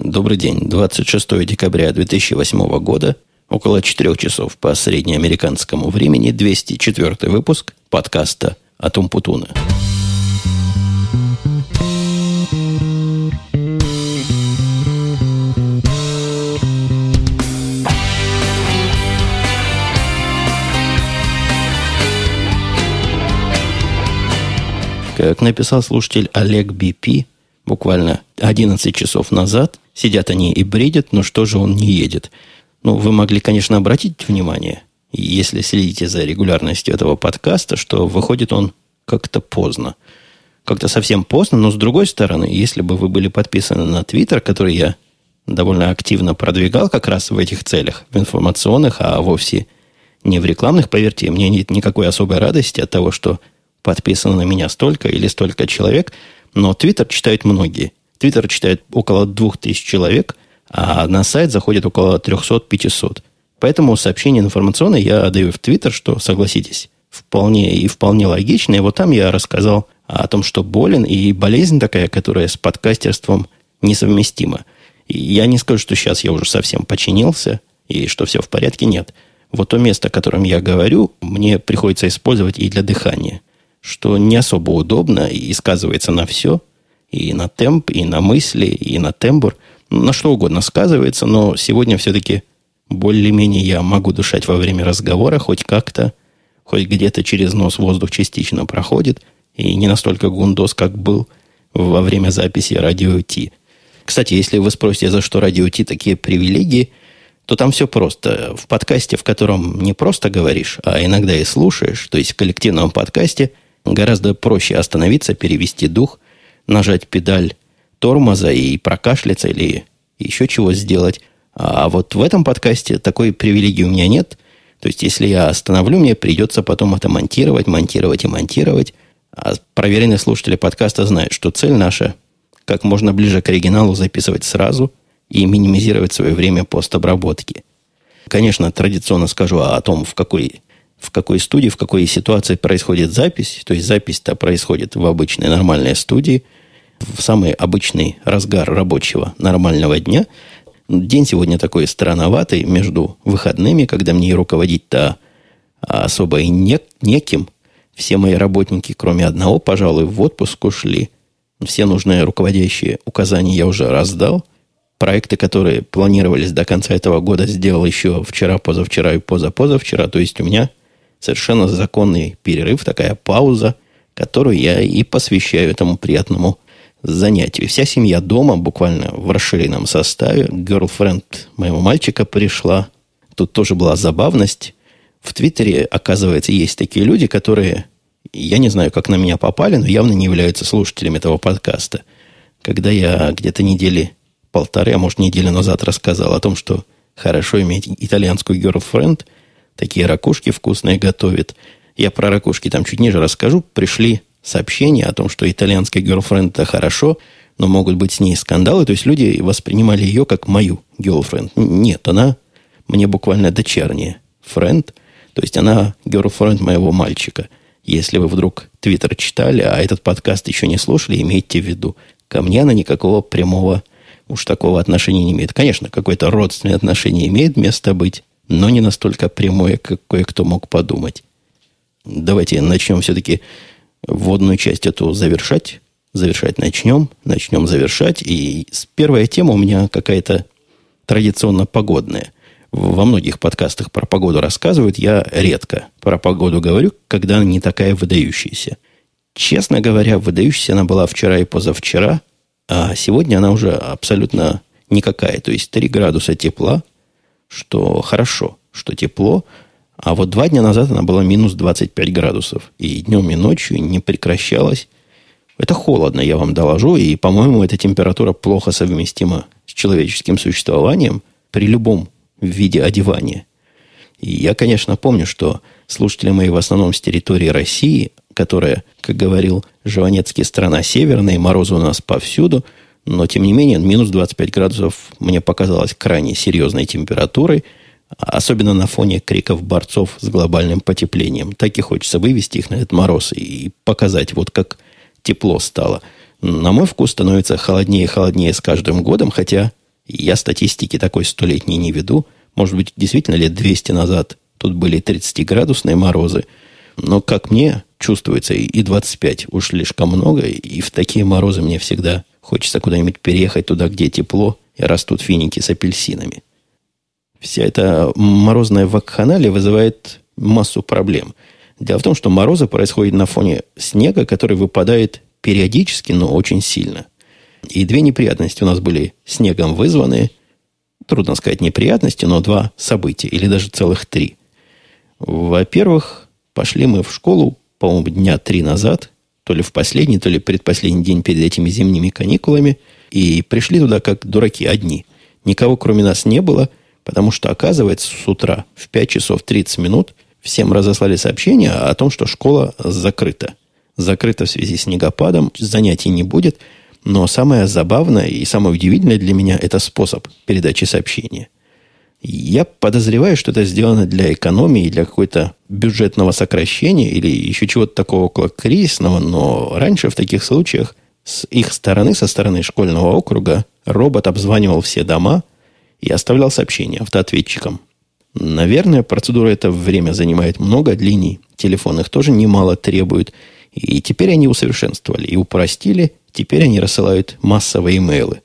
Добрый день. 26 декабря 2008 года, около 4 часов по среднеамериканскому времени, 204 выпуск подкаста «Атум Путуна». Как написал слушатель Олег Бипи, буквально 11 часов назад, сидят они и бредят, но что же он не едет? Ну, вы могли, конечно, обратить внимание, если следите за регулярностью этого подкаста, что выходит он как-то поздно. Как-то совсем поздно, но с другой стороны, если бы вы были подписаны на Твиттер, который я довольно активно продвигал как раз в этих целях, в информационных, а вовсе не в рекламных, поверьте, мне нет никакой особой радости от того, что подписано на меня столько или столько человек, но Твиттер читают многие. Твиттер читает около 2000 человек, а на сайт заходит около 300-500. Поэтому сообщение информационное я отдаю в Твиттер, что, согласитесь, вполне и вполне логично. И вот там я рассказал о том, что болен, и болезнь такая, которая с подкастерством несовместима. И я не скажу, что сейчас я уже совсем починился, и что все в порядке, нет. Вот то место, о котором я говорю, мне приходится использовать и для дыхания – что не особо удобно и сказывается на все, и на темп, и на мысли, и на тембр, на что угодно сказывается, но сегодня все-таки более-менее я могу дышать во время разговора хоть как-то, хоть где-то через нос воздух частично проходит, и не настолько гундос, как был во время записи радио Ти. Кстати, если вы спросите, за что радио Ти такие привилегии, то там все просто. В подкасте, в котором не просто говоришь, а иногда и слушаешь, то есть в коллективном подкасте – Гораздо проще остановиться, перевести дух, нажать педаль тормоза и прокашляться или еще чего сделать. А вот в этом подкасте такой привилегии у меня нет. То есть, если я остановлю, мне придется потом это монтировать, монтировать и монтировать. А проверенные слушатели подкаста знают, что цель наша как можно ближе к оригиналу записывать сразу и минимизировать свое время постобработки. Конечно, традиционно скажу о том, в какой в какой студии, в какой ситуации происходит запись. То есть запись-то происходит в обычной нормальной студии, в самый обычный разгар рабочего нормального дня. День сегодня такой странноватый между выходными, когда мне и руководить-то особо и не, неким. Все мои работники, кроме одного, пожалуй, в отпуск ушли. Все нужные руководящие указания я уже раздал. Проекты, которые планировались до конца этого года, сделал еще вчера, позавчера и позапозавчера. То есть у меня – совершенно законный перерыв, такая пауза, которую я и посвящаю этому приятному занятию. Вся семья дома, буквально в расширенном составе. Girlfriend моего мальчика пришла. Тут тоже была забавность. В Твиттере, оказывается, есть такие люди, которые, я не знаю, как на меня попали, но явно не являются слушателями этого подкаста. Когда я где-то недели полторы, а может, неделю назад рассказал о том, что хорошо иметь итальянскую girlfriend – такие ракушки вкусные готовит. Я про ракушки там чуть ниже расскажу. Пришли сообщения о том, что итальянский girlfriend это хорошо, но могут быть с ней скандалы. То есть люди воспринимали ее как мою girlfriend. Нет, она мне буквально дочерняя. Friend. То есть она girlfriend моего мальчика. Если вы вдруг твиттер читали, а этот подкаст еще не слушали, имейте в виду. Ко мне она никакого прямого уж такого отношения не имеет. Конечно, какое-то родственное отношение имеет место быть но не настолько прямое, как кое-кто мог подумать. Давайте начнем все-таки вводную часть эту завершать. Завершать начнем, начнем завершать. И первая тема у меня какая-то традиционно погодная. Во многих подкастах про погоду рассказывают. Я редко про погоду говорю, когда она не такая выдающаяся. Честно говоря, выдающаяся она была вчера и позавчера, а сегодня она уже абсолютно никакая. То есть 3 градуса тепла – что хорошо, что тепло, а вот два дня назад она была минус 25 градусов. И днем, и ночью не прекращалась. Это холодно, я вам доложу. И, по-моему, эта температура плохо совместима с человеческим существованием при любом виде одевания. И я, конечно, помню, что слушатели мои в основном с территории России, которая, как говорил Жванецкий, страна северная, и морозы у нас повсюду – но, тем не менее, минус 25 градусов мне показалось крайне серьезной температурой, особенно на фоне криков борцов с глобальным потеплением. Так и хочется вывести их на этот мороз и показать, вот как тепло стало. На мой вкус становится холоднее и холоднее с каждым годом, хотя Я статистики такой столетней не веду. Может быть, действительно лет 200 назад тут были 30-градусные морозы. Но, как мне чувствуется, и 25 уж слишком много, и в такие морозы мне всегда хочется куда-нибудь переехать туда, где тепло, и растут финики с апельсинами. Вся эта морозная вакханалия вызывает массу проблем. Дело в том, что морозы происходят на фоне снега, который выпадает периодически, но очень сильно. И две неприятности у нас были снегом вызванные. Трудно сказать неприятности, но два события, или даже целых три. Во-первых, пошли мы в школу, по-моему, дня три назад, то ли в последний, то ли предпоследний день перед этими зимними каникулами, и пришли туда как дураки одни. Никого кроме нас не было, потому что, оказывается, с утра в 5 часов 30 минут всем разослали сообщение о том, что школа закрыта. Закрыта в связи с снегопадом, занятий не будет – но самое забавное и самое удивительное для меня – это способ передачи сообщения. Я подозреваю, что это сделано для экономии, для какой-то бюджетного сокращения или еще чего-то такого около кризисного, но раньше в таких случаях с их стороны, со стороны школьного округа, робот обзванивал все дома и оставлял сообщения автоответчикам. Наверное, процедура это время занимает много, длинней телефонных тоже немало требует. И теперь они усовершенствовали и упростили Теперь они рассылают массовые имейлы.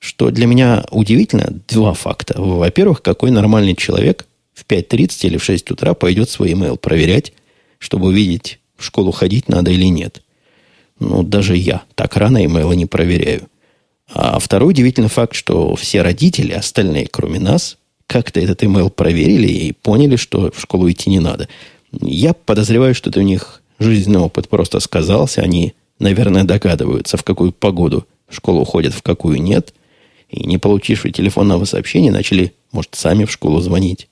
Что для меня удивительно, два факта. Во-первых, какой нормальный человек в 5.30 или в 6 утра пойдет свой имейл проверять, чтобы увидеть, в школу ходить надо или нет. Ну, даже я так рано имейлы не проверяю. А второй удивительный факт, что все родители, остальные, кроме нас, как-то этот имейл проверили и поняли, что в школу идти не надо. Я подозреваю, что это у них жизненный опыт просто сказался. Они наверное, догадываются, в какую погоду в школу ходят, в какую нет. И не получившие телефонного сообщения, начали, может, сами в школу звонить.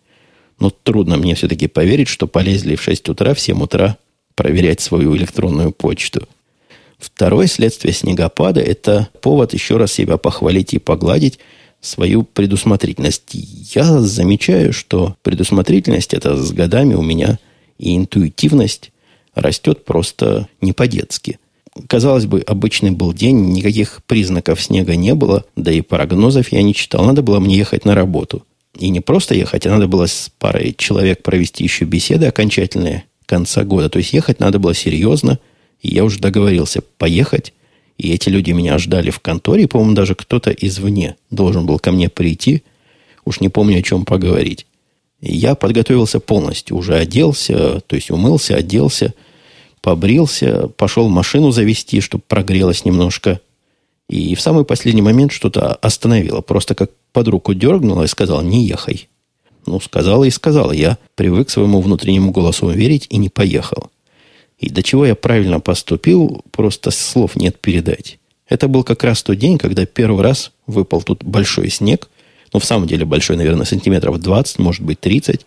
Но трудно мне все-таки поверить, что полезли в 6 утра, в 7 утра проверять свою электронную почту. Второе следствие снегопада – это повод еще раз себя похвалить и погладить свою предусмотрительность. Я замечаю, что предусмотрительность – это с годами у меня и интуитивность растет просто не по-детски – Казалось бы, обычный был день, никаких признаков снега не было, да и прогнозов я не читал. Надо было мне ехать на работу. И не просто ехать, а надо было с парой человек провести еще беседы окончательные конца года. То есть ехать надо было серьезно. И я уже договорился поехать. И эти люди меня ждали в конторе. По-моему, даже кто-то извне должен был ко мне прийти. Уж не помню, о чем поговорить. И я подготовился полностью. Уже оделся, то есть умылся, оделся – побрился, пошел машину завести, чтобы прогрелась немножко. И в самый последний момент что-то остановило. Просто как под руку дергнула и сказала, не ехай. Ну, сказала и сказала. Я привык своему внутреннему голосу верить и не поехал. И до чего я правильно поступил, просто слов нет передать. Это был как раз тот день, когда первый раз выпал тут большой снег. Ну, в самом деле большой, наверное, сантиметров 20, может быть, 30.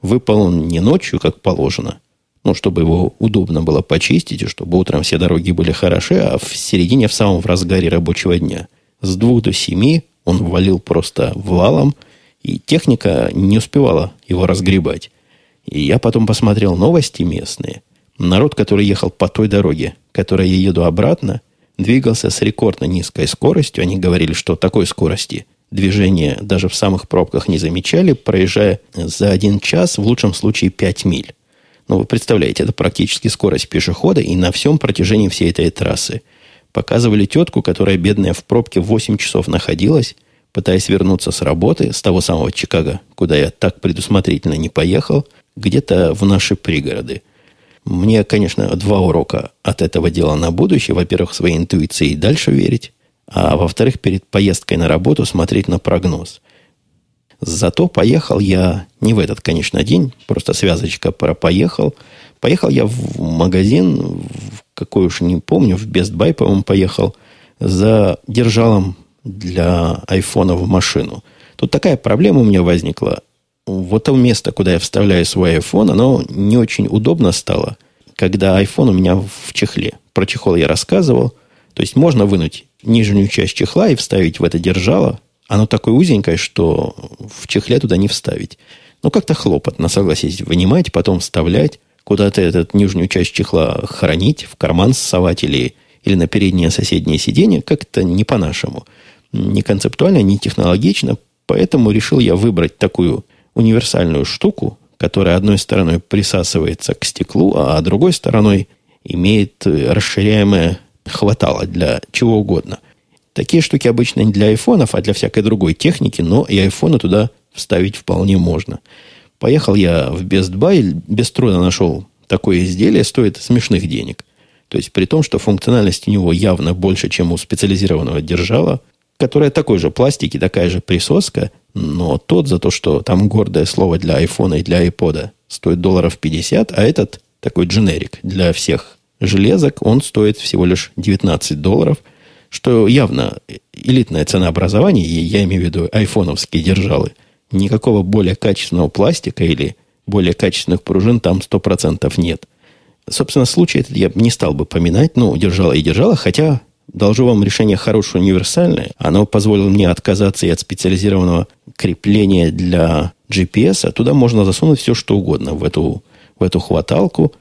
Выпал он не ночью, как положено, ну, чтобы его удобно было почистить, и чтобы утром все дороги были хороши, а в середине, в самом в разгаре рабочего дня. С двух до семи он валил просто валом, и техника не успевала его разгребать. И я потом посмотрел новости местные. Народ, который ехал по той дороге, которой я еду обратно, двигался с рекордно низкой скоростью. Они говорили, что такой скорости движения даже в самых пробках не замечали, проезжая за один час, в лучшем случае 5 миль. Ну, вы представляете, это практически скорость пешехода и на всем протяжении всей этой трассы. Показывали тетку, которая, бедная, в пробке 8 часов находилась, пытаясь вернуться с работы, с того самого Чикаго, куда я так предусмотрительно не поехал, где-то в наши пригороды. Мне, конечно, два урока от этого дела на будущее. Во-первых, своей интуиции дальше верить, а во-вторых, перед поездкой на работу смотреть на прогноз – Зато поехал я не в этот, конечно, день, просто связочка про поехал. Поехал я в магазин, в какой уж не помню, в Best Buy, по-моему, поехал за держалом для айфона в машину. Тут такая проблема у меня возникла. Вот то место, куда я вставляю свой iPhone, оно не очень удобно стало, когда iPhone у меня в чехле. Про чехол я рассказывал. То есть можно вынуть нижнюю часть чехла и вставить в это держало, оно такое узенькое, что в чехле туда не вставить. Ну, как-то хлопотно, согласись, вынимать, потом вставлять, куда-то эту нижнюю часть чехла хранить, в карман ссовать или, или на переднее соседнее сиденье, как-то не по-нашему. не концептуально, не технологично, поэтому решил я выбрать такую универсальную штуку, которая одной стороной присасывается к стеклу, а другой стороной имеет расширяемое хватало для чего угодно. Такие штуки обычно не для айфонов, а для всякой другой техники, но и айфоны туда вставить вполне можно. Поехал я в Best Buy, без труда нашел такое изделие, стоит смешных денег. То есть при том, что функциональность у него явно больше, чем у специализированного держала, которая такой же пластик и такая же присоска, но тот за то, что там гордое слово для айфона и для айпода стоит долларов 50, а этот такой дженерик для всех железок, он стоит всего лишь 19 долларов, что явно элитное ценообразование, и я имею в виду айфоновские держалы, никакого более качественного пластика или более качественных пружин там 100% нет. Собственно, случай этот я не стал бы поминать, ну, держала и держала, хотя Должу вам решение хорошее, универсальное. Оно позволило мне отказаться и от специализированного крепления для GPS. А туда можно засунуть все, что угодно в эту, в эту хваталку.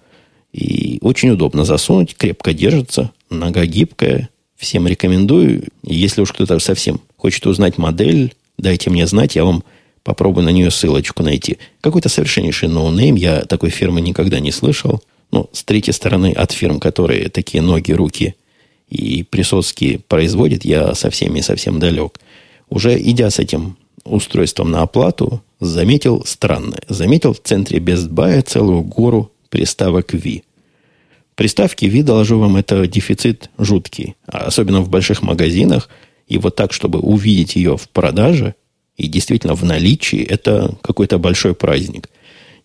И очень удобно засунуть, крепко держится, нога гибкая. Всем рекомендую. Если уж кто-то совсем хочет узнать модель, дайте мне знать, я вам попробую на нее ссылочку найти. Какой-то совершеннейший no name, я такой фирмы никогда не слышал. Но с третьей стороны, от фирм, которые такие ноги, руки и присоски производит, я совсем и совсем далек. Уже идя с этим устройством на оплату, заметил странное. Заметил в центре Buy целую гору приставок Wii. Приставки Wii, доложу вам, это дефицит жуткий. Особенно в больших магазинах. И вот так, чтобы увидеть ее в продаже и действительно в наличии, это какой-то большой праздник –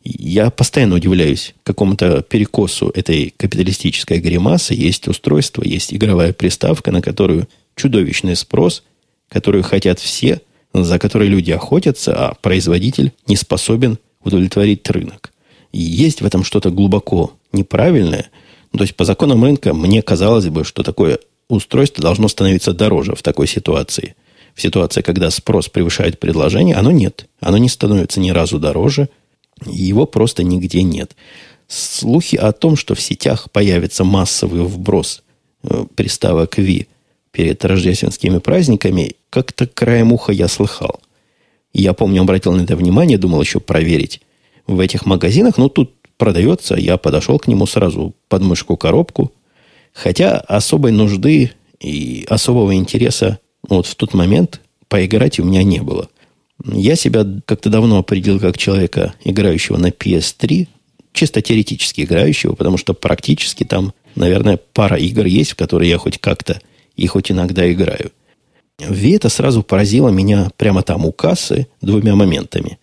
я постоянно удивляюсь какому-то перекосу этой капиталистической гримасы. Есть устройство, есть игровая приставка, на которую чудовищный спрос, которую хотят все, за которой люди охотятся, а производитель не способен удовлетворить рынок. И есть в этом что-то глубоко неправильное. То есть по законам рынка мне казалось бы, что такое устройство должно становиться дороже в такой ситуации. В ситуации, когда спрос превышает предложение, оно нет. Оно не становится ни разу дороже – его просто нигде нет. Слухи о том, что в сетях появится массовый вброс э, приставок V перед рождественскими праздниками, как-то краем уха я слыхал. Я помню, обратил на это внимание, думал еще проверить в этих магазинах. Ну, тут продается, я подошел к нему сразу под мышку коробку. Хотя особой нужды и особого интереса вот в тот момент поиграть у меня не было. Я себя как-то давно определил как человека, играющего на PS3, чисто теоретически играющего, потому что практически там, наверное, пара игр есть, в которые я хоть как-то и хоть иногда играю. Ви это сразу поразило меня прямо там у кассы двумя моментами.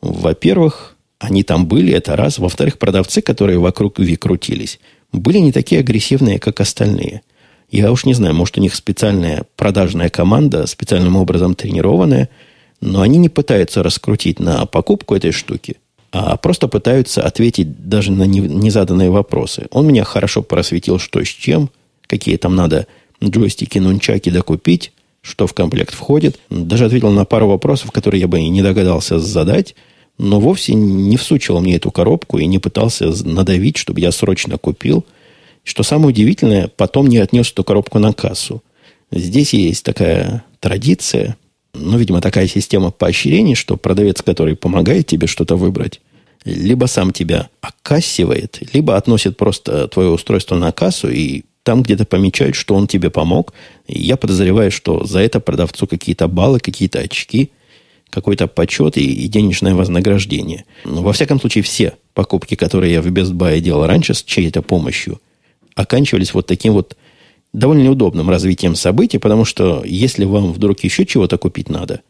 Во-первых, они там были, это раз. Во-вторых, продавцы, которые вокруг Ви крутились, были не такие агрессивные, как остальные. Я уж не знаю, может, у них специальная продажная команда, специальным образом тренированная – но они не пытаются раскрутить на покупку этой штуки, а просто пытаются ответить даже на незаданные вопросы. Он меня хорошо просветил, что с чем, какие там надо джойстики, нунчаки докупить, что в комплект входит. Даже ответил на пару вопросов, которые я бы и не догадался задать, но вовсе не всучил мне эту коробку и не пытался надавить, чтобы я срочно купил. Что самое удивительное, потом не отнес эту коробку на кассу. Здесь есть такая традиция, ну, видимо, такая система поощрений, что продавец, который помогает тебе что-то выбрать, либо сам тебя окассивает, либо относит просто твое устройство на кассу и там где-то помечают, что он тебе помог. И я подозреваю, что за это продавцу какие-то баллы, какие-то очки, какой-то почет и, и денежное вознаграждение. Но, во всяком случае, все покупки, которые я в Best Buy делал раньше с чьей-то помощью, оканчивались вот таким вот довольно неудобным развитием событий, потому что если вам вдруг еще чего-то купить надо,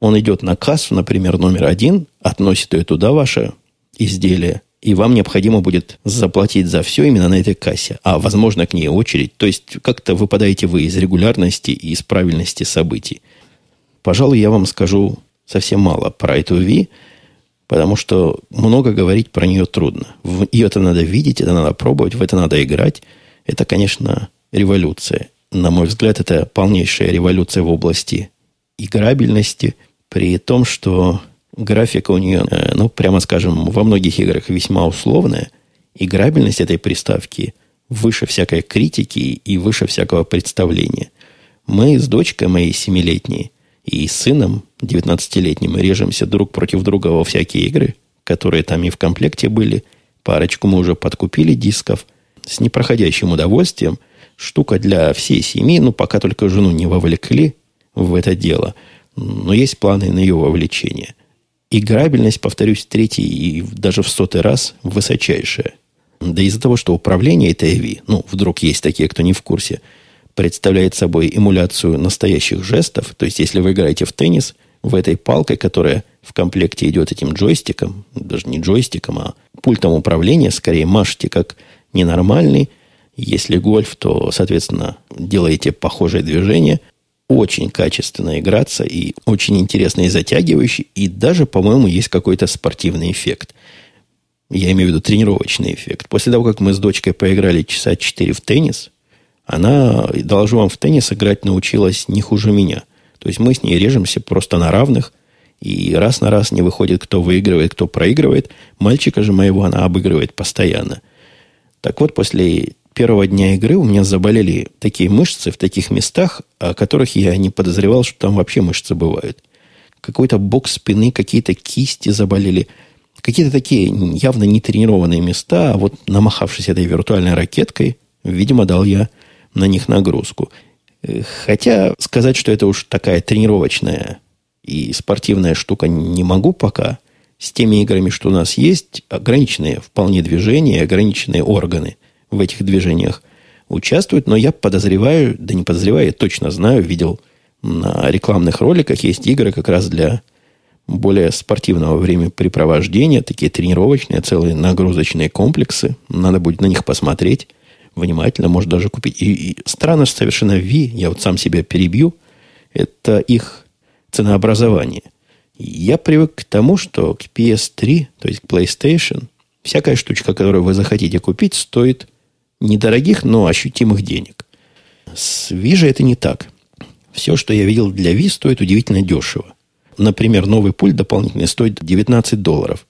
он идет на кассу, например, номер один, относит ее туда, ваше изделие, и вам необходимо будет заплатить за все именно на этой кассе, а возможно к ней очередь. То есть как-то выпадаете вы из регулярности и из правильности событий. Пожалуй, я вам скажу совсем мало про эту Ви, потому что много говорить про нее трудно. Ее это надо видеть, это надо пробовать, в это надо играть. Это, конечно, революция. На мой взгляд, это полнейшая революция в области играбельности, при том, что графика у нее, э, ну, прямо скажем, во многих играх весьма условная. Играбельность этой приставки выше всякой критики и выше всякого представления. Мы с дочкой моей семилетней и с сыном 19-летним режемся друг против друга во всякие игры, которые там и в комплекте были. Парочку мы уже подкупили дисков с непроходящим удовольствием. Штука для всей семьи, ну, пока только жену не вовлекли в это дело. Но есть планы на ее вовлечение. Играбельность, повторюсь, третий и даже в сотый раз высочайшая. Да из-за того, что управление этой AV, ну, вдруг есть такие, кто не в курсе, представляет собой эмуляцию настоящих жестов. То есть, если вы играете в теннис, в этой палкой, которая в комплекте идет этим джойстиком, даже не джойстиком, а пультом управления, скорее машете как ненормальный. Если гольф, то, соответственно, делаете похожее движение. Очень качественно играться и очень интересно и затягивающий. И даже, по-моему, есть какой-то спортивный эффект. Я имею в виду тренировочный эффект. После того, как мы с дочкой поиграли часа 4 в теннис, она, должу вам, в теннис играть научилась не хуже меня. То есть мы с ней режемся просто на равных, и раз на раз не выходит, кто выигрывает, кто проигрывает. Мальчика же моего она обыгрывает постоянно. Так вот, после первого дня игры у меня заболели такие мышцы в таких местах, о которых я не подозревал, что там вообще мышцы бывают. Какой-то бок спины, какие-то кисти заболели – Какие-то такие явно не тренированные места, а вот намахавшись этой виртуальной ракеткой, видимо, дал я на них нагрузку. Э, хотя сказать, что это уж такая тренировочная и спортивная штука не могу пока. С теми играми, что у нас есть, ограниченные вполне движения, ограниченные органы в этих движениях участвуют, но я подозреваю, да не подозреваю, я точно знаю, видел на рекламных роликах, есть игры как раз для более спортивного времяпрепровождения, такие тренировочные, целые нагрузочные комплексы. Надо будет на них посмотреть внимательно, может даже купить. И, и странно совершенно Ви, я вот сам себя перебью, это их ценообразование. Я привык к тому, что к PS3, то есть к PlayStation, всякая штучка, которую вы захотите купить, стоит недорогих, но ощутимых денег. С Ви же это не так. Все, что я видел для Ви, стоит удивительно дешево например, новый пульт дополнительный стоит 19 долларов.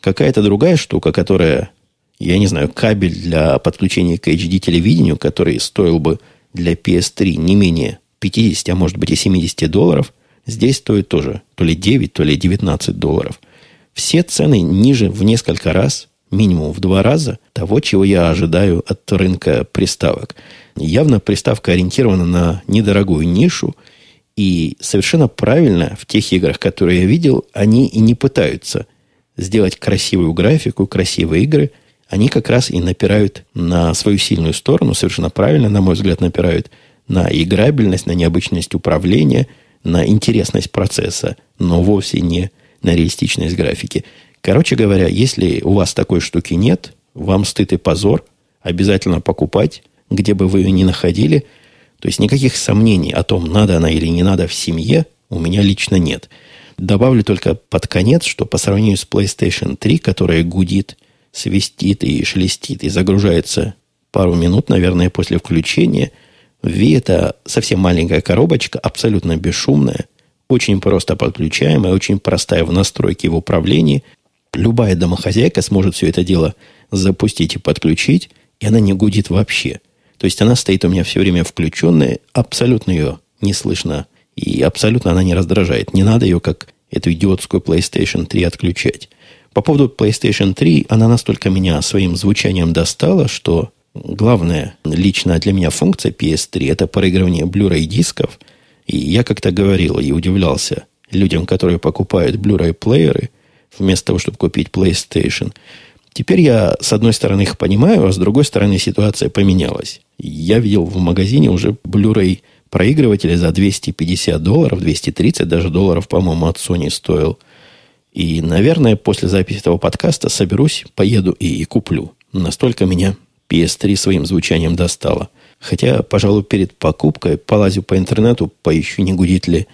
Какая-то другая штука, которая, я не знаю, кабель для подключения к HD телевидению, который стоил бы для PS3 не менее 50, а может быть и 70 долларов, здесь стоит тоже то ли 9, то ли 19 долларов. Все цены ниже в несколько раз, минимум в два раза того, чего я ожидаю от рынка приставок. Явно приставка ориентирована на недорогую нишу – и совершенно правильно в тех играх, которые я видел, они и не пытаются сделать красивую графику, красивые игры. Они как раз и напирают на свою сильную сторону, совершенно правильно, на мой взгляд, напирают на играбельность, на необычность управления, на интересность процесса, но вовсе не на реалистичность графики. Короче говоря, если у вас такой штуки нет, вам стыд и позор, обязательно покупать, где бы вы ее ни находили – то есть никаких сомнений о том, надо она или не надо в семье, у меня лично нет. Добавлю только под конец, что по сравнению с PlayStation 3, которая гудит, свистит и шелестит и загружается пару минут, наверное, после включения, V это совсем маленькая коробочка, абсолютно бесшумная, очень просто подключаемая, очень простая в настройке и в управлении. Любая домохозяйка сможет все это дело запустить и подключить, и она не гудит вообще – то есть она стоит у меня все время включенная, абсолютно ее не слышно, и абсолютно она не раздражает. Не надо ее, как эту идиотскую PlayStation 3, отключать. По поводу PlayStation 3, она настолько меня своим звучанием достала, что главная личная для меня функция PS3 это проигрывание Blu-ray дисков. И я как-то говорил и удивлялся людям, которые покупают Blu-ray плееры, вместо того, чтобы купить PlayStation. Теперь я, с одной стороны, их понимаю, а с другой стороны, ситуация поменялась. Я видел в магазине уже Blu-ray проигрыватели за 250 долларов, 230 даже долларов, по-моему, от Sony стоил. И, наверное, после записи этого подкаста соберусь, поеду и, и куплю. Настолько меня PS3 своим звучанием достало. Хотя, пожалуй, перед покупкой полазю по интернету, поищу, не гудит ли,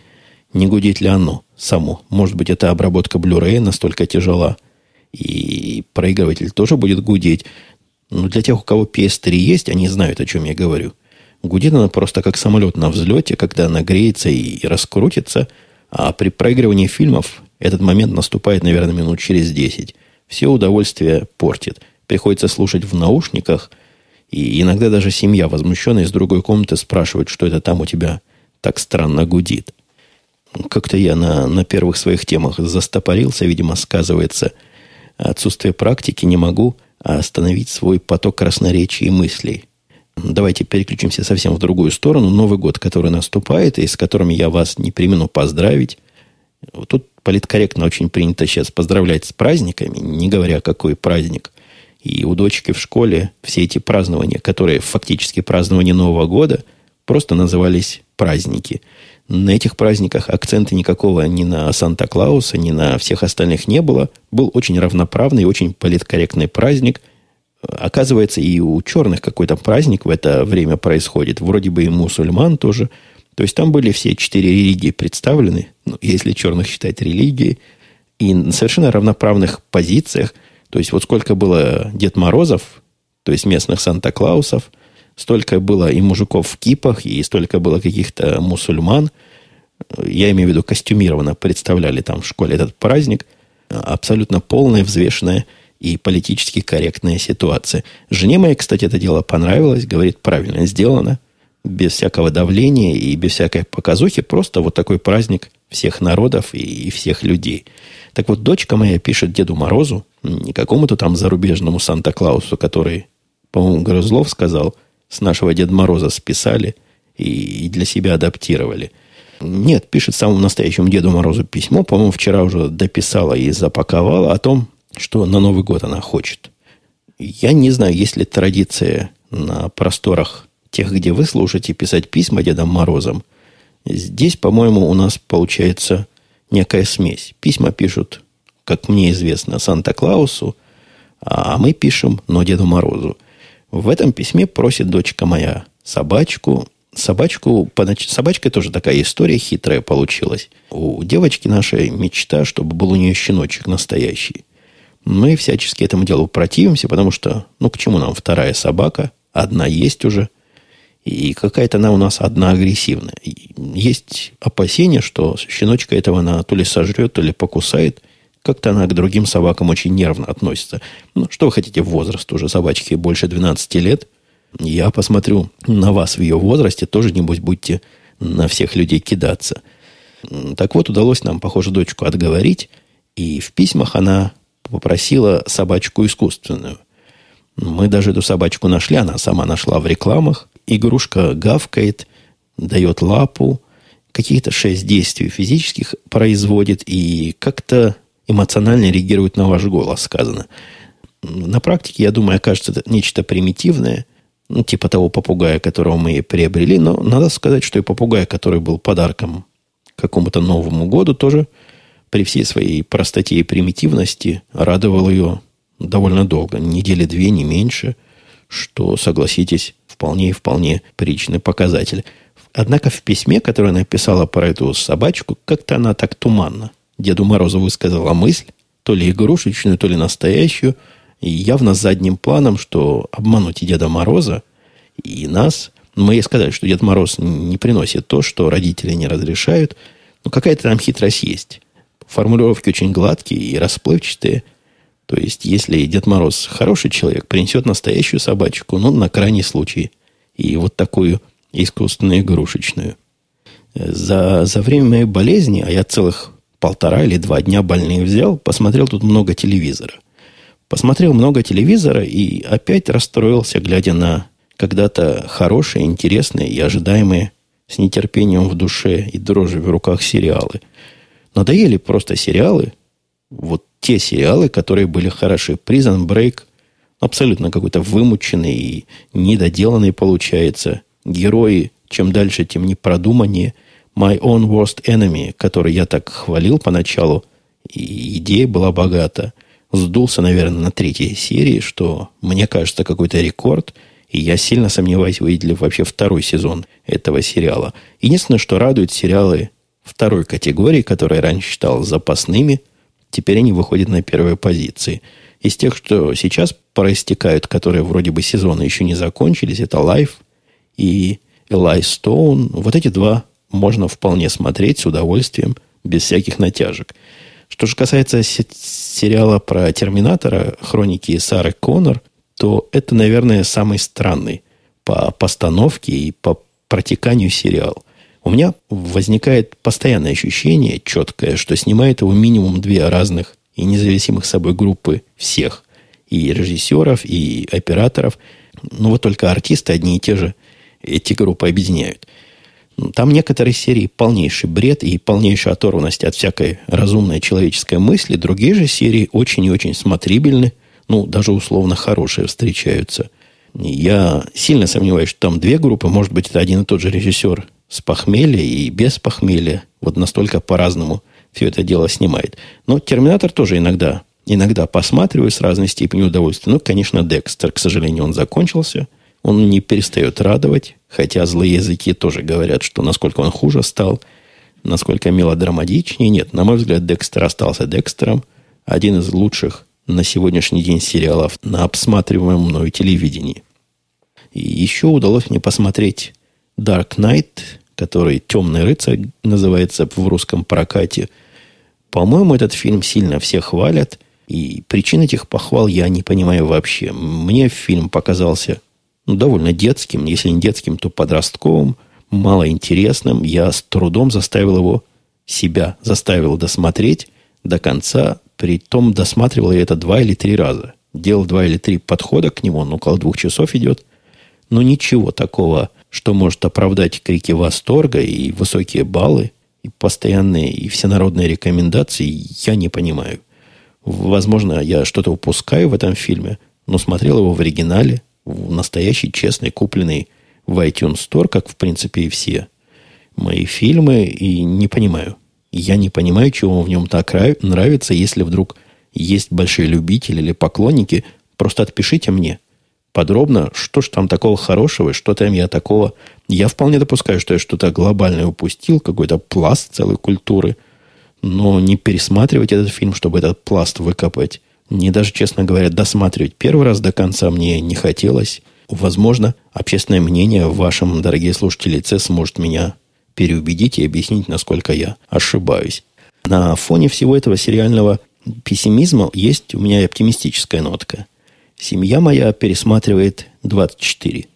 не гудит ли оно само. Может быть, это обработка Blu-ray настолько тяжела – и проигрыватель тоже будет гудеть. Но для тех, у кого PS3 есть, они знают, о чем я говорю. Гудит она просто как самолет на взлете, когда она греется и раскрутится, а при проигрывании фильмов этот момент наступает, наверное, минут через 10. Все удовольствие портит. Приходится слушать в наушниках, И иногда даже семья, возмущенная из другой комнаты, спрашивает, что это там у тебя так странно гудит. Как-то я на, на первых своих темах застопорился, видимо, сказывается отсутствие практики, не могу остановить свой поток красноречия и мыслей. Давайте переключимся совсем в другую сторону. Новый год, который наступает, и с которым я вас не примену поздравить. Тут политкорректно очень принято сейчас поздравлять с праздниками, не говоря, какой праздник. И у дочки в школе все эти празднования, которые фактически празднование Нового года, просто назывались праздники. На этих праздниках акцента никакого ни на Санта-Клауса, ни на всех остальных не было. Был очень равноправный, очень политкорректный праздник. Оказывается, и у черных какой-то праздник в это время происходит. Вроде бы и мусульман тоже. То есть там были все четыре религии представлены, ну, если черных считать религией, и на совершенно равноправных позициях – то есть вот сколько было Дед Морозов, то есть местных Санта-Клаусов, столько было и мужиков в кипах, и столько было каких-то мусульман. Я имею в виду костюмированно представляли там в школе этот праздник. Абсолютно полная, взвешенная и политически корректная ситуация. Жене моей, кстати, это дело понравилось. Говорит, правильно сделано. Без всякого давления и без всякой показухи. Просто вот такой праздник всех народов и всех людей. Так вот, дочка моя пишет Деду Морозу, не какому-то там зарубежному Санта-Клаусу, который, по-моему, Грызлов сказал, с нашего Деда Мороза списали и, для себя адаптировали. Нет, пишет самому настоящему Деду Морозу письмо, по-моему, вчера уже дописала и запаковала о том, что на Новый год она хочет. Я не знаю, есть ли традиция на просторах тех, где вы слушаете, писать письма Дедам Морозам. Здесь, по-моему, у нас получается некая смесь. Письма пишут, как мне известно, Санта-Клаусу, а мы пишем, но Деду Морозу. В этом письме просит дочка моя собачку. Собачку, собачка тоже такая история хитрая получилась. У девочки нашей мечта, чтобы был у нее щеночек настоящий. Мы всячески этому делу противимся, потому что, ну, к чему нам вторая собака? Одна есть уже – и какая-то она у нас одна агрессивная. Есть опасение, что щеночка этого она то ли сожрет, то ли покусает. Как-то она к другим собакам очень нервно относится. Ну, что вы хотите, возраст уже собачки больше 12 лет. Я посмотрю на вас в ее возрасте, тоже, небось, будете на всех людей кидаться. Так вот, удалось нам, похоже, дочку отговорить. И в письмах она попросила собачку искусственную. Мы даже эту собачку нашли, она сама нашла в рекламах игрушка гавкает, дает лапу, каких-то шесть действий физических производит и как-то эмоционально реагирует на ваш голос, сказано. На практике, я думаю, окажется это нечто примитивное, ну, типа того попугая, которого мы приобрели, но надо сказать, что и попугай, который был подарком какому-то Новому году, тоже при всей своей простоте и примитивности радовал ее довольно долго, недели две, не меньше, что, согласитесь, вполне и вполне приличный показатель. Однако в письме, которое написала про эту собачку, как-то она так туманно Деду Морозу высказала мысль, то ли игрушечную, то ли настоящую, и явно задним планом, что обмануть и Деда Мороза, и нас. Мы ей сказали, что Дед Мороз не приносит то, что родители не разрешают. Но какая-то там хитрость есть. Формулировки очень гладкие и расплывчатые – то есть, если Дед Мороз хороший человек, принесет настоящую собачку, ну, на крайний случай. И вот такую искусственную игрушечную. За, за время моей болезни, а я целых полтора или два дня больных взял, посмотрел тут много телевизора. Посмотрел много телевизора и опять расстроился, глядя на когда-то хорошие, интересные и ожидаемые с нетерпением в душе и дрожью в руках сериалы. Надоели просто сериалы, вот те сериалы, которые были хороши. Prison Break абсолютно какой-то вымученный и недоделанный получается. Герои чем дальше, тем не продуманнее. My Own Worst Enemy, который я так хвалил поначалу, и идея была богата. Сдулся, наверное, на третьей серии, что, мне кажется, какой-то рекорд. И я сильно сомневаюсь, выйдет ли вообще второй сезон этого сериала. Единственное, что радует сериалы второй категории, которые раньше считал запасными – Теперь они выходят на первые позиции. Из тех, что сейчас проистекают, которые вроде бы сезоны еще не закончились, это Life и Eli Stone. Вот эти два можно вполне смотреть с удовольствием, без всяких натяжек. Что же касается сериала про Терминатора, хроники Сары Коннор, то это, наверное, самый странный по постановке и по протеканию сериал. У меня возникает постоянное ощущение четкое, что снимает его минимум две разных и независимых собой группы всех. И режиссеров, и операторов. Но вот только артисты одни и те же эти группы объединяют. Там некоторые серии полнейший бред и полнейшая оторванность от всякой разумной человеческой мысли. Другие же серии очень и очень смотрибельны. Ну, даже условно хорошие встречаются. Я сильно сомневаюсь, что там две группы. Может быть, это один и тот же режиссер с похмелья и без похмелья. Вот настолько по-разному все это дело снимает. Но «Терминатор» тоже иногда, иногда посматриваю с разной степенью удовольствия. Ну, конечно, «Декстер», к сожалению, он закончился. Он не перестает радовать. Хотя злые языки тоже говорят, что насколько он хуже стал, насколько мелодраматичнее. Нет, на мой взгляд, Декстер остался Декстером. Один из лучших на сегодняшний день сериалов на обсматриваемом мною телевидении. И еще удалось мне посмотреть Dark Knight, который «Темный рыцарь» называется в русском прокате. По-моему, этот фильм сильно все хвалят, и причин этих похвал я не понимаю вообще. Мне фильм показался ну, довольно детским, если не детским, то подростковым, малоинтересным. Я с трудом заставил его, себя заставил досмотреть до конца, при том досматривал я это два или три раза. Делал два или три подхода к нему, он около двух часов идет. Но ничего такого, что может оправдать крики восторга и высокие баллы, и постоянные, и всенародные рекомендации, я не понимаю. Возможно, я что-то упускаю в этом фильме, но смотрел его в оригинале, настоящий, честный, купленный в iTunes Store, как, в принципе, и все мои фильмы, и не понимаю. Я не понимаю, чего в нем так нравится, если вдруг есть большие любители или поклонники, просто отпишите мне подробно, что же там такого хорошего, что там я такого... Я вполне допускаю, что я что-то глобальное упустил, какой-то пласт целой культуры, но не пересматривать этот фильм, чтобы этот пласт выкопать не даже, честно говоря, досматривать первый раз до конца мне не хотелось. Возможно, общественное мнение в вашем, дорогие слушатели, лице сможет меня переубедить и объяснить, насколько я ошибаюсь. На фоне всего этого сериального пессимизма есть у меня и оптимистическая нотка. Семья моя пересматривает 24.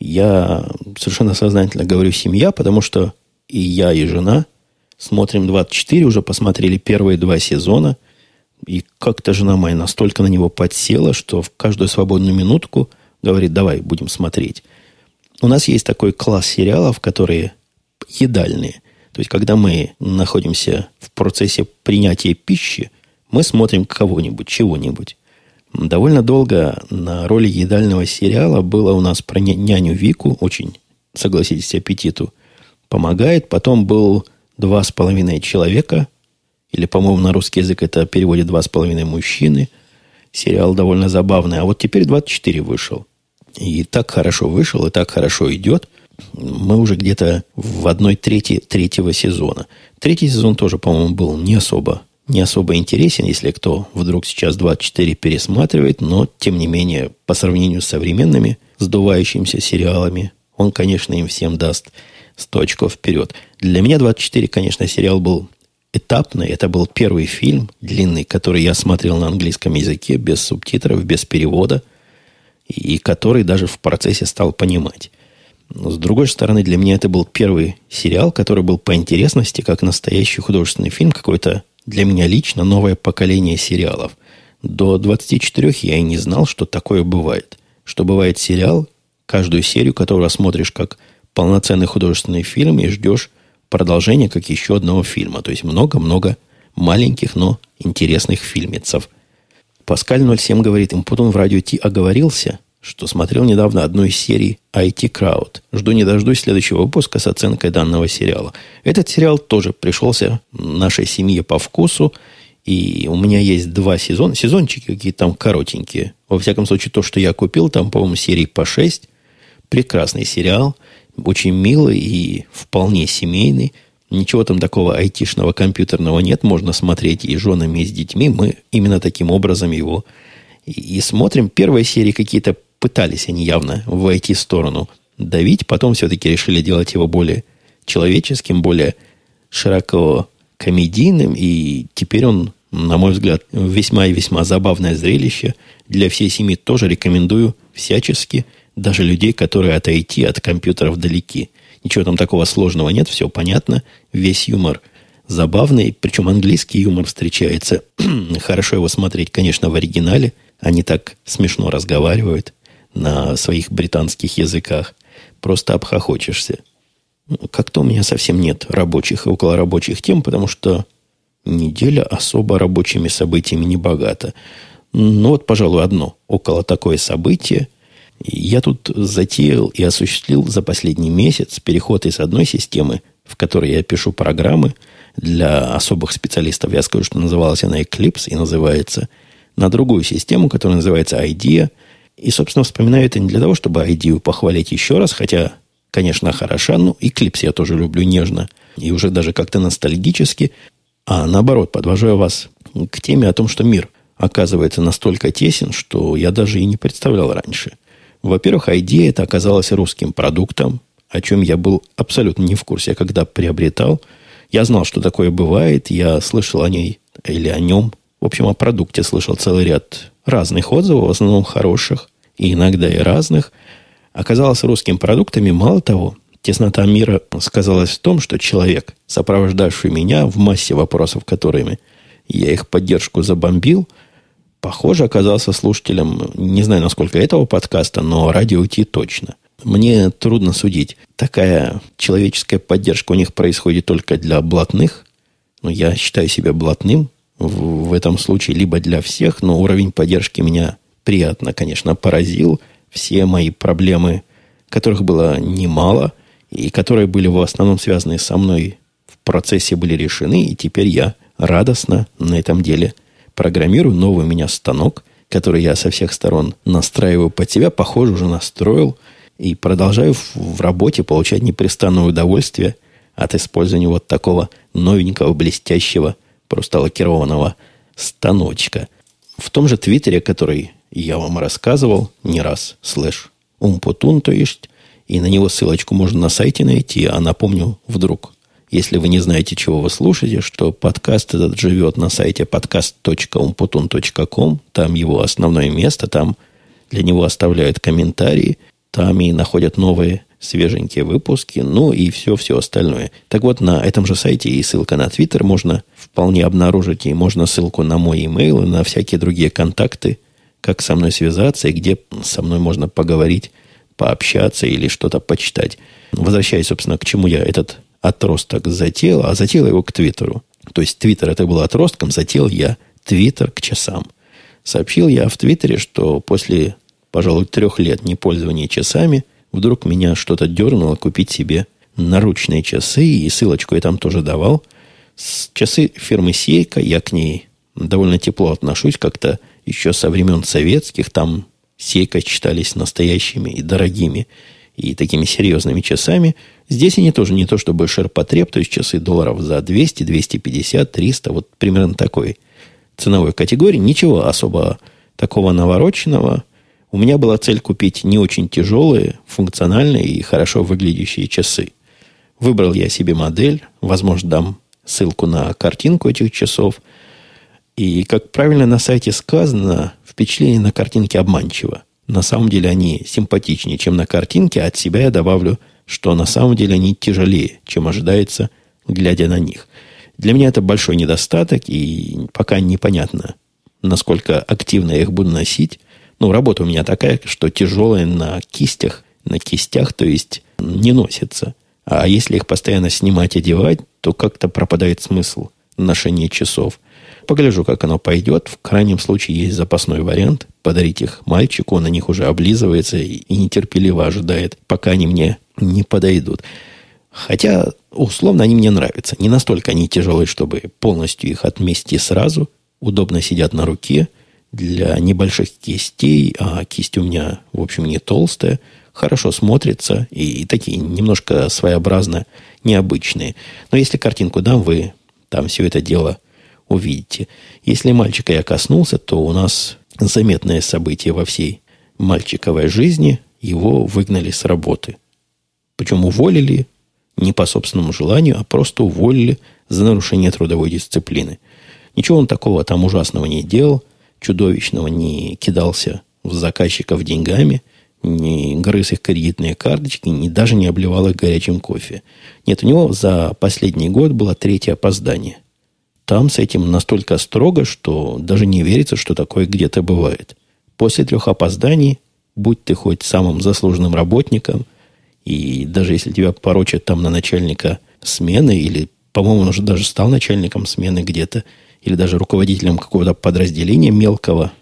Я совершенно сознательно говорю «семья», потому что и я, и жена смотрим 24, уже посмотрели первые два сезона – и как-то жена моя настолько на него подсела, что в каждую свободную минутку говорит, давай, будем смотреть. У нас есть такой класс сериалов, которые едальные. То есть, когда мы находимся в процессе принятия пищи, мы смотрим кого-нибудь, чего-нибудь. Довольно долго на роли едального сериала было у нас про няню Вику, очень, согласитесь, аппетиту помогает. Потом был «Два с половиной человека», или, по-моему, на русский язык это переводит «Два с половиной мужчины». Сериал довольно забавный. А вот теперь 24 вышел. И так хорошо вышел, и так хорошо идет. Мы уже где-то в одной трети третьего сезона. Третий сезон тоже, по-моему, был не особо, не особо интересен, если кто вдруг сейчас 24 пересматривает, но, тем не менее, по сравнению с современными сдувающимися сериалами, он, конечно, им всем даст 100 очков вперед. Для меня 24, конечно, сериал был этапный. Это был первый фильм длинный, который я смотрел на английском языке, без субтитров, без перевода, и который даже в процессе стал понимать. Но, с другой стороны, для меня это был первый сериал, который был по интересности, как настоящий художественный фильм, какое-то для меня лично новое поколение сериалов. До 24 я и не знал, что такое бывает. Что бывает сериал, каждую серию которого смотришь как полноценный художественный фильм и ждешь продолжение, как еще одного фильма. То есть много-много маленьких, но интересных фильмецов. Паскаль 07 говорит, им потом в радио Ти оговорился, что смотрел недавно одну из серий IT Crowd. Жду не дождусь следующего выпуска с оценкой данного сериала. Этот сериал тоже пришелся нашей семье по вкусу. И у меня есть два сезона. Сезончики какие-то там коротенькие. Во всяком случае, то, что я купил, там, по-моему, серии по 6. Прекрасный сериал очень милый и вполне семейный. Ничего там такого айтишного, компьютерного нет. Можно смотреть и с женами, и с детьми. Мы именно таким образом его и, и смотрим. Первые серии какие-то пытались они явно в IT-сторону давить. Потом все-таки решили делать его более человеческим, более широко комедийным. И теперь он на мой взгляд, весьма и весьма забавное зрелище. Для всей семьи тоже рекомендую всячески, даже людей, которые от IT, от компьютеров далеки. Ничего там такого сложного нет, все понятно, весь юмор забавный, причем английский юмор встречается. Хорошо его смотреть, конечно, в оригинале. Они так смешно разговаривают на своих британских языках. Просто обхохочешься. Как-то у меня совсем нет рабочих и околорабочих тем, потому что неделя особо рабочими событиями не богата. Ну вот, пожалуй, одно около такое событие. Я тут затеял и осуществил за последний месяц переход из одной системы, в которой я пишу программы для особых специалистов. Я скажу, что называлась она Eclipse и называется, на другую систему, которая называется IDEA. И, собственно, вспоминаю это не для того, чтобы IDEA похвалить еще раз, хотя, конечно, хороша, но Eclipse я тоже люблю нежно и уже даже как-то ностальгически, а наоборот, подвожу вас к теме о том, что мир оказывается настолько тесен, что я даже и не представлял раньше. Во-первых, идея это оказалась русским продуктом, о чем я был абсолютно не в курсе, когда приобретал. Я знал, что такое бывает, я слышал о ней или о нем. В общем, о продукте слышал целый ряд разных отзывов, в основном хороших, и иногда и разных. Оказалось русским продуктами, мало того, Теснота мира сказалась в том, что человек, сопровождавший меня в массе вопросов, которыми я их поддержку забомбил, похоже, оказался слушателем, не знаю, насколько этого подкаста, но радио Ти точно. Мне трудно судить. Такая человеческая поддержка у них происходит только для блатных. Но я считаю себя блатным в, в этом случае либо для всех, но уровень поддержки меня приятно, конечно, поразил. Все мои проблемы, которых было немало – и которые были в основном связаны со мной в процессе, были решены, и теперь я радостно на этом деле программирую новый у меня станок, который я со всех сторон настраиваю под себя, похоже, уже настроил, и продолжаю в, в работе получать непрестанное удовольствие от использования вот такого новенького, блестящего, просто лакированного станочка. В том же Твиттере, который я вам рассказывал не раз, слэш умпутун, то есть и на него ссылочку можно на сайте найти. А напомню, вдруг, если вы не знаете, чего вы слушаете, что подкаст этот живет на сайте podcast.umputun.com. Там его основное место, там для него оставляют комментарии, там и находят новые свеженькие выпуски, ну и все-все остальное. Так вот, на этом же сайте и ссылка на Твиттер можно вполне обнаружить, и можно ссылку на мой имейл и на всякие другие контакты, как со мной связаться и где со мной можно поговорить пообщаться или что-то почитать. Возвращаясь, собственно, к чему я этот отросток затеял, а затеял его к Твиттеру. То есть Твиттер это был отростком, затеял я Твиттер к часам. Сообщил я в Твиттере, что после, пожалуй, трех лет непользования часами вдруг меня что-то дернуло купить себе наручные часы, и ссылочку я там тоже давал. С часы фирмы Сейка, я к ней довольно тепло отношусь, как-то еще со времен советских, там Сейка считались настоящими и дорогими, и такими серьезными часами. Здесь они тоже не то чтобы ширпотреб, то есть часы долларов за 200, 250, 300, вот примерно такой ценовой категории. Ничего особо такого навороченного. У меня была цель купить не очень тяжелые, функциональные и хорошо выглядящие часы. Выбрал я себе модель, возможно, дам ссылку на картинку этих часов. И, как правильно на сайте сказано, впечатление на картинке обманчиво. На самом деле они симпатичнее, чем на картинке, а от себя я добавлю, что на самом деле они тяжелее, чем ожидается, глядя на них. Для меня это большой недостаток, и пока непонятно, насколько активно я их буду носить. Ну, работа у меня такая, что тяжелая на кистях, на кистях, то есть не носится. А если их постоянно снимать и одевать, то как-то пропадает смысл ношения часов. Погляжу, как оно пойдет. В крайнем случае есть запасной вариант. Подарить их мальчику, он на них уже облизывается и нетерпеливо ожидает, пока они мне не подойдут. Хотя, условно, они мне нравятся. Не настолько они тяжелые, чтобы полностью их отмести сразу. Удобно сидят на руке для небольших кистей, а кисть у меня, в общем, не толстая. Хорошо смотрится и, и такие немножко своеобразно необычные. Но если картинку дам, вы там все это дело увидите. Если мальчика я коснулся, то у нас заметное событие во всей мальчиковой жизни. Его выгнали с работы. Причем уволили не по собственному желанию, а просто уволили за нарушение трудовой дисциплины. Ничего он такого там ужасного не делал, чудовищного не кидался в заказчиков деньгами, не грыз их кредитные карточки, не, даже не обливал их горячим кофе. Нет, у него за последний год было третье опоздание. Там с этим настолько строго, что даже не верится, что такое где-то бывает. После трех опозданий, будь ты хоть самым заслуженным работником, и даже если тебя порочат там на начальника смены, или, по-моему, он уже даже стал начальником смены где-то, или даже руководителем какого-то подразделения мелкого,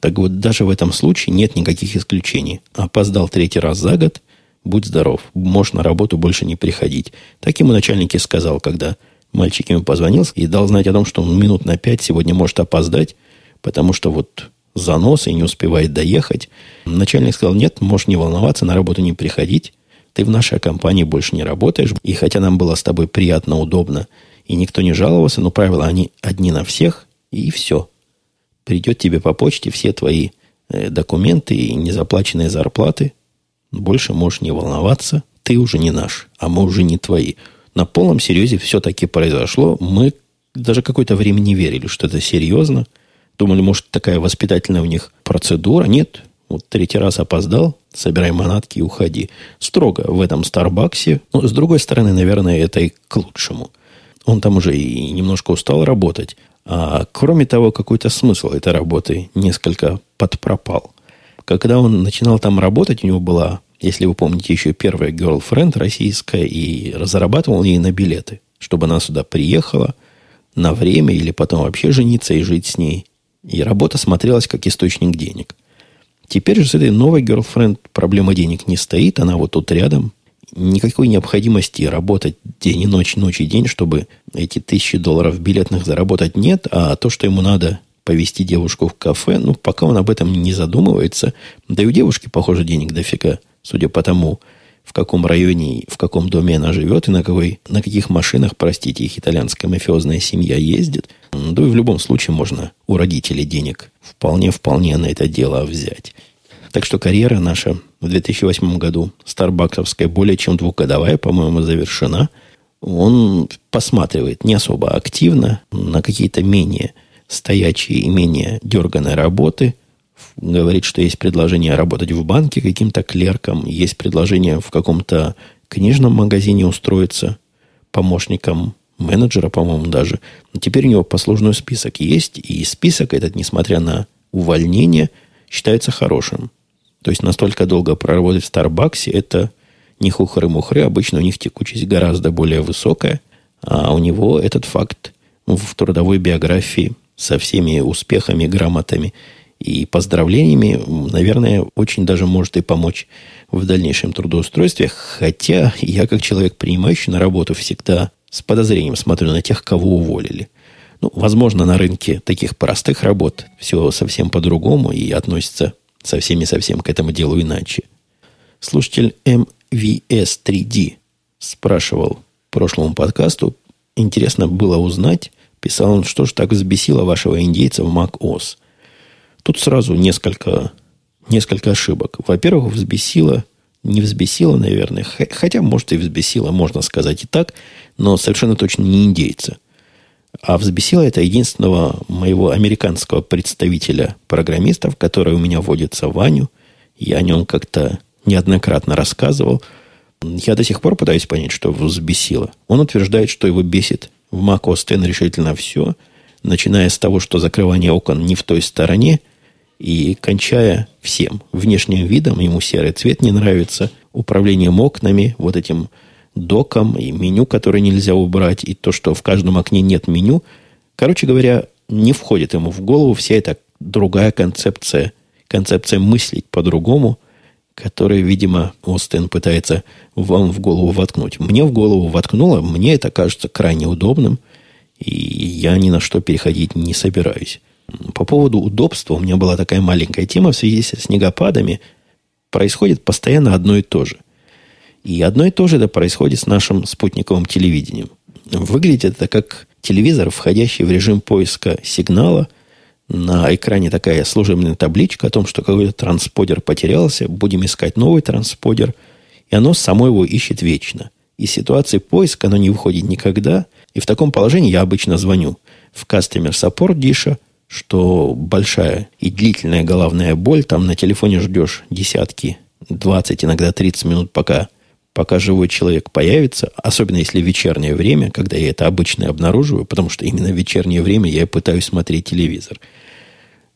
так вот даже в этом случае нет никаких исключений. Опоздал третий раз за год, будь здоров, можешь на работу больше не приходить. Так ему начальник и сказал, когда мальчик ему позвонил и дал знать о том, что он минут на пять сегодня может опоздать, потому что вот занос и не успевает доехать. Начальник сказал, нет, можешь не волноваться, на работу не приходить. Ты в нашей компании больше не работаешь. И хотя нам было с тобой приятно, удобно, и никто не жаловался, но правила они одни на всех, и все. Придет тебе по почте все твои э, документы и незаплаченные зарплаты. Больше можешь не волноваться. Ты уже не наш, а мы уже не твои. На полном серьезе все-таки произошло. Мы даже какое-то время не верили, что это серьезно. Думали, может, такая воспитательная у них процедура. Нет, вот третий раз опоздал, собирай манатки и уходи. Строго в этом Старбаксе. Но, с другой стороны, наверное, это и к лучшему. Он там уже и немножко устал работать. А кроме того, какой-то смысл этой работы несколько подпропал. Когда он начинал там работать, у него была, если вы помните, еще первая girlfriend российская, и разрабатывал ей на билеты, чтобы она сюда приехала на время или потом вообще жениться и жить с ней. И работа смотрелась как источник денег. Теперь же с этой новой girlfriend проблема денег не стоит, она вот тут рядом, никакой необходимости работать день и ночь, ночь и день, чтобы эти тысячи долларов билетных заработать нет, а то, что ему надо повести девушку в кафе, ну, пока он об этом не задумывается, да и у девушки, похоже, денег дофига, судя по тому, в каком районе, в каком доме она живет и на, какой, на каких машинах, простите, их итальянская мафиозная семья ездит. Да и в любом случае можно у родителей денег вполне-вполне на это дело взять. Так что карьера наша в 2008 году, старбаксовская, более чем двухгодовая, по-моему, завершена. Он посматривает не особо активно на какие-то менее стоячие и менее дерганные работы. Говорит, что есть предложение работать в банке каким-то клерком, есть предложение в каком-то книжном магазине устроиться помощником менеджера, по-моему, даже. Но теперь у него послужной список есть, и список этот, несмотря на увольнение, считается хорошим. То есть настолько долго проработать в Старбаксе, это не хухры-мухры. Обычно у них текучесть гораздо более высокая. А у него этот факт в трудовой биографии со всеми успехами, грамотами и поздравлениями, наверное, очень даже может и помочь в дальнейшем трудоустройстве. Хотя я, как человек, принимающий на работу, всегда с подозрением смотрю на тех, кого уволили. Ну, возможно, на рынке таких простых работ все совсем по-другому и относится со всеми-совсем к этому делу иначе. Слушатель MVS3D спрашивал прошлому подкасту, интересно было узнать, писал он, что же так взбесило вашего индейца в MacOS. Тут сразу несколько, несколько ошибок. Во-первых, взбесило, не взбесило, наверное, хотя, может, и взбесило, можно сказать и так, но совершенно точно не индейца – а взбесило это единственного моего американского представителя программистов, который у меня водится, Ваню. Я о нем как-то неоднократно рассказывал. Я до сих пор пытаюсь понять, что его взбесило. Он утверждает, что его бесит в Mac OS X решительно все, начиная с того, что закрывание окон не в той стороне, и кончая всем. Внешним видом ему серый цвет не нравится, управлением окнами, вот этим доком, и меню, которое нельзя убрать, и то, что в каждом окне нет меню. Короче говоря, не входит ему в голову вся эта другая концепция, концепция мыслить по-другому, которая, видимо, Остен пытается вам в голову воткнуть. Мне в голову воткнуло, мне это кажется крайне удобным, и я ни на что переходить не собираюсь. По поводу удобства у меня была такая маленькая тема в связи со снегопадами. Происходит постоянно одно и то же – и одно и то же это происходит с нашим спутниковым телевидением. Выглядит это как телевизор, входящий в режим поиска сигнала. На экране такая служебная табличка о том, что какой-то трансподер потерялся, будем искать новый трансподер. И оно само его ищет вечно. Из ситуации поиска оно не выходит никогда. И в таком положении я обычно звоню в Customer Support Диша, что большая и длительная головная боль, там на телефоне ждешь десятки, 20, иногда 30 минут, пока, пока живой человек появится, особенно если вечернее время, когда я это обычно обнаруживаю, потому что именно в вечернее время я пытаюсь смотреть телевизор.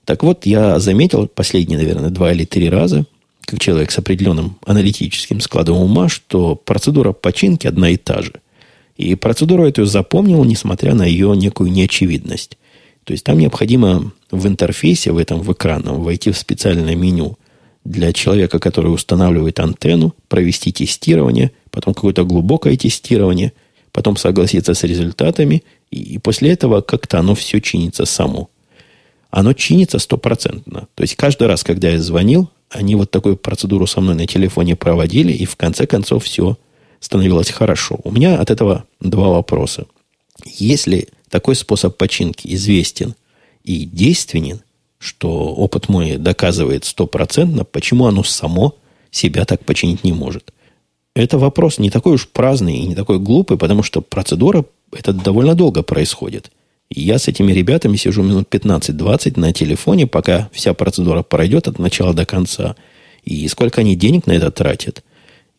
Так вот, я заметил последние, наверное, два или три раза, как человек с определенным аналитическим складом ума, что процедура починки одна и та же. И процедуру эту запомнил, несмотря на ее некую неочевидность. То есть там необходимо в интерфейсе, в этом в экранном, войти в специальное меню для человека, который устанавливает антенну, провести тестирование, потом какое-то глубокое тестирование, потом согласиться с результатами, и после этого как-то оно все чинится само. Оно чинится стопроцентно. То есть каждый раз, когда я звонил, они вот такую процедуру со мной на телефоне проводили, и в конце концов все становилось хорошо. У меня от этого два вопроса. Если такой способ починки известен и действенен, что опыт мой доказывает стопроцентно, почему оно само себя так починить не может? Это вопрос не такой уж праздный и не такой глупый, потому что процедура это довольно долго происходит. Я с этими ребятами сижу минут 15-20 на телефоне, пока вся процедура пройдет от начала до конца. И сколько они денег на это тратят,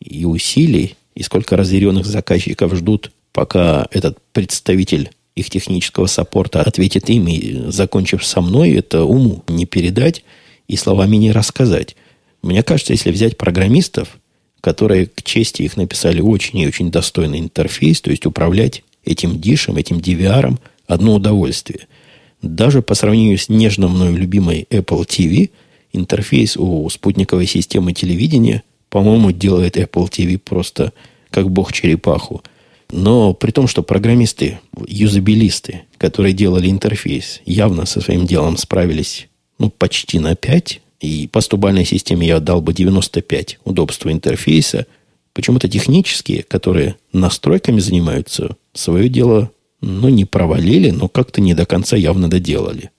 и усилий, и сколько разъяренных заказчиков ждут, пока этот представитель их технического саппорта ответит им, и закончив со мной, это уму не передать и словами не рассказать. Мне кажется, если взять программистов, которые к чести их написали очень и очень достойный интерфейс, то есть управлять этим дишем, этим DVR, одно удовольствие. Даже по сравнению с нежно мною любимой Apple TV, интерфейс у спутниковой системы телевидения – по-моему, делает Apple TV просто как бог черепаху. Но при том, что программисты, юзабилисты, которые делали интерфейс, явно со своим делом справились ну, почти на 5, и по стубальной системе я отдал бы 95 удобства интерфейса, почему-то технические, которые настройками занимаются, свое дело ну, не провалили, но как-то не до конца явно доделали.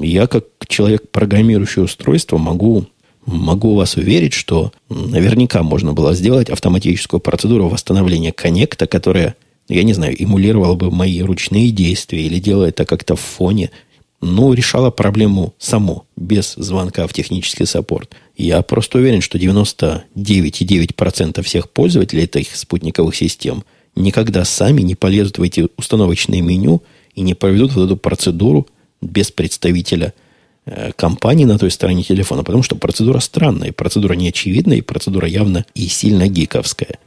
Я, как человек, программирующий устройство, могу Могу вас уверить, что наверняка можно было сделать автоматическую процедуру восстановления коннекта, которая, я не знаю, эмулировала бы мои ручные действия или делая это как-то в фоне, но решала проблему само, без звонка в технический саппорт. Я просто уверен, что 99,9% всех пользователей этих спутниковых систем никогда сами не полезут в эти установочные меню и не проведут вот эту процедуру без представителя – компании на той стороне телефона, потому что процедура странная, процедура неочевидная, и процедура явно и сильно гиковская.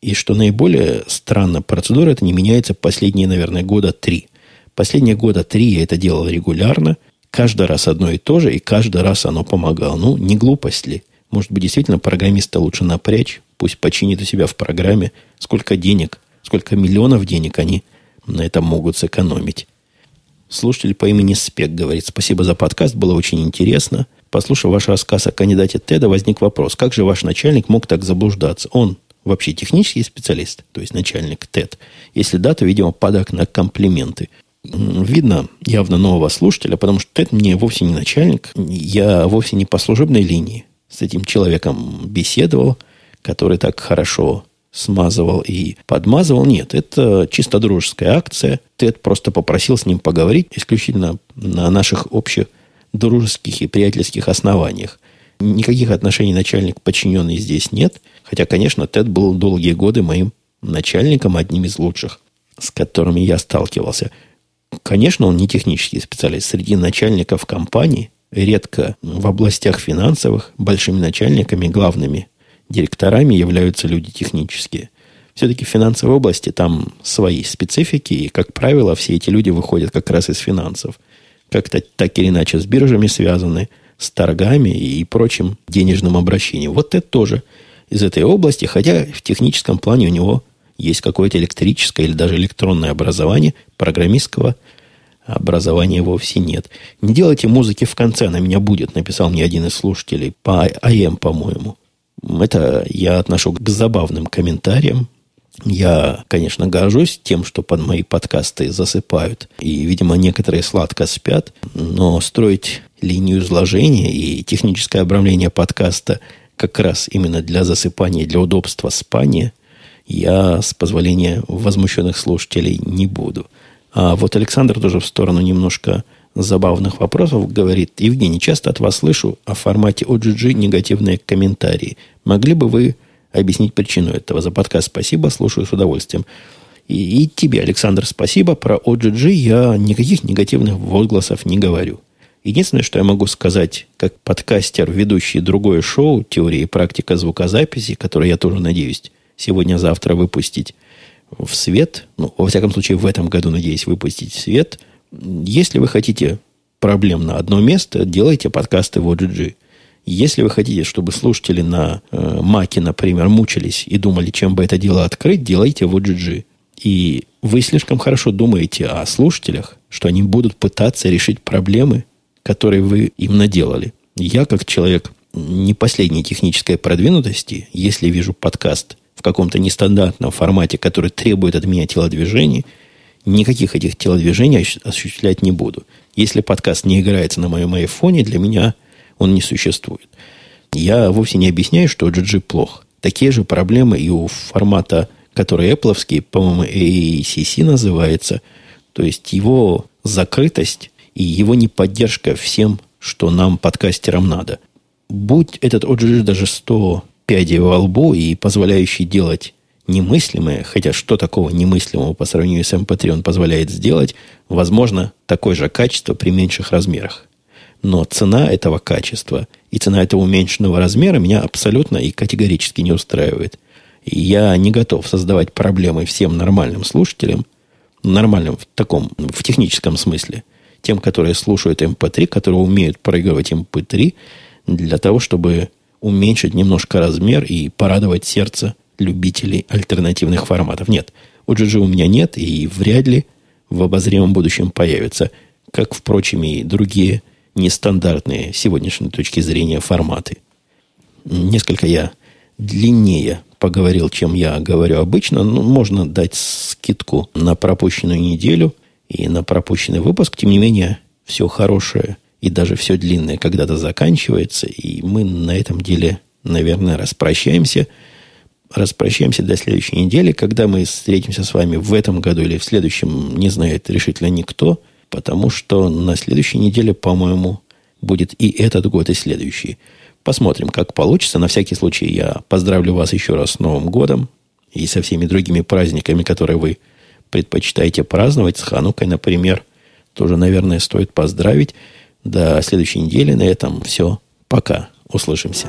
И что наиболее странно, процедура это не меняется последние, наверное, года три. Последние года три я это делал регулярно, каждый раз одно и то же, и каждый раз оно помогало. Ну, не глупость ли? Может быть, действительно программиста лучше напрячь, пусть починит у себя в программе, сколько денег, сколько миллионов денег они на этом могут сэкономить. Слушатель по имени Спек говорит, спасибо за подкаст, было очень интересно. Послушав ваш рассказ о кандидате Теда, возник вопрос, как же ваш начальник мог так заблуждаться? Он вообще технический специалист, то есть начальник ТЭД. Если да, то, видимо, падок на комплименты. Видно явно нового слушателя, потому что ТЭД мне вовсе не начальник, я вовсе не по служебной линии с этим человеком беседовал, который так хорошо смазывал и подмазывал. Нет, это чисто дружеская акция. Тед просто попросил с ним поговорить исключительно на наших общих дружеских и приятельских основаниях. Никаких отношений начальник-подчиненный здесь нет. Хотя, конечно, Тед был долгие годы моим начальником, одним из лучших, с которыми я сталкивался. Конечно, он не технический специалист. Среди начальников компании редко в областях финансовых большими начальниками, главными директорами являются люди технические. Все-таки в финансовой области там свои специфики, и, как правило, все эти люди выходят как раз из финансов. Как-то так или иначе с биржами связаны, с торгами и прочим денежным обращением. Вот это тоже из этой области, хотя в техническом плане у него есть какое-то электрическое или даже электронное образование, программистского образования вовсе нет. Не делайте музыки в конце, она меня будет, написал мне один из слушателей по АМ, по-моему. Это я отношу к забавным комментариям. Я, конечно, горжусь тем, что под мои подкасты засыпают. И, видимо, некоторые сладко спят. Но строить линию изложения и техническое обрамление подкаста как раз именно для засыпания, для удобства спания, я, с позволения возмущенных слушателей, не буду. А вот Александр тоже в сторону немножко забавных вопросов говорит. Евгений, часто от вас слышу о формате OGG негативные комментарии. Могли бы вы объяснить причину этого? За подкаст спасибо, слушаю с удовольствием. И, и тебе, Александр, спасибо. Про OGG я никаких негативных возгласов не говорю. Единственное, что я могу сказать, как подкастер, ведущий другое шоу «Теория и практика звукозаписи», которое я тоже надеюсь сегодня-завтра выпустить в свет, ну, во всяком случае, в этом году надеюсь выпустить в свет – если вы хотите проблем на одно место, делайте подкасты в OGG. Если вы хотите, чтобы слушатели на э, Маке, например, мучились и думали, чем бы это дело открыть, делайте в OGG. И вы слишком хорошо думаете о слушателях, что они будут пытаться решить проблемы, которые вы им наделали. Я, как человек не последней технической продвинутости, если вижу подкаст в каком-то нестандартном формате, который требует от меня телодвижений – никаких этих телодвижений осуществлять не буду. Если подкаст не играется на моем айфоне, для меня он не существует. Я вовсе не объясняю, что GG плох. Такие же проблемы и у формата, который Apple, по-моему, AACC называется. То есть его закрытость и его неподдержка всем, что нам, подкастерам, надо. Будь этот OGG даже 100 пядей во лбу и позволяющий делать немыслимое, хотя что такого немыслимого по сравнению с MP3 он позволяет сделать, возможно, такое же качество при меньших размерах. Но цена этого качества и цена этого уменьшенного размера меня абсолютно и категорически не устраивает. И я не готов создавать проблемы всем нормальным слушателям, нормальным в таком, в техническом смысле, тем, которые слушают MP3, которые умеют проигрывать MP3, для того, чтобы уменьшить немножко размер и порадовать сердце любителей альтернативных форматов. Нет, OGG у меня нет и вряд ли в обозримом будущем появится, как, впрочем, и другие нестандартные с сегодняшней точки зрения форматы. Несколько я длиннее поговорил, чем я говорю обычно. но можно дать скидку на пропущенную неделю и на пропущенный выпуск. Тем не менее, все хорошее и даже все длинное когда-то заканчивается. И мы на этом деле, наверное, распрощаемся – распрощаемся до следующей недели, когда мы встретимся с вами в этом году или в следующем, не знает решительно никто, потому что на следующей неделе, по-моему, будет и этот год, и следующий. Посмотрим, как получится. На всякий случай я поздравлю вас еще раз с Новым годом и со всеми другими праздниками, которые вы предпочитаете праздновать. С Ханукой, например, тоже, наверное, стоит поздравить. До следующей недели. На этом все. Пока. Услышимся.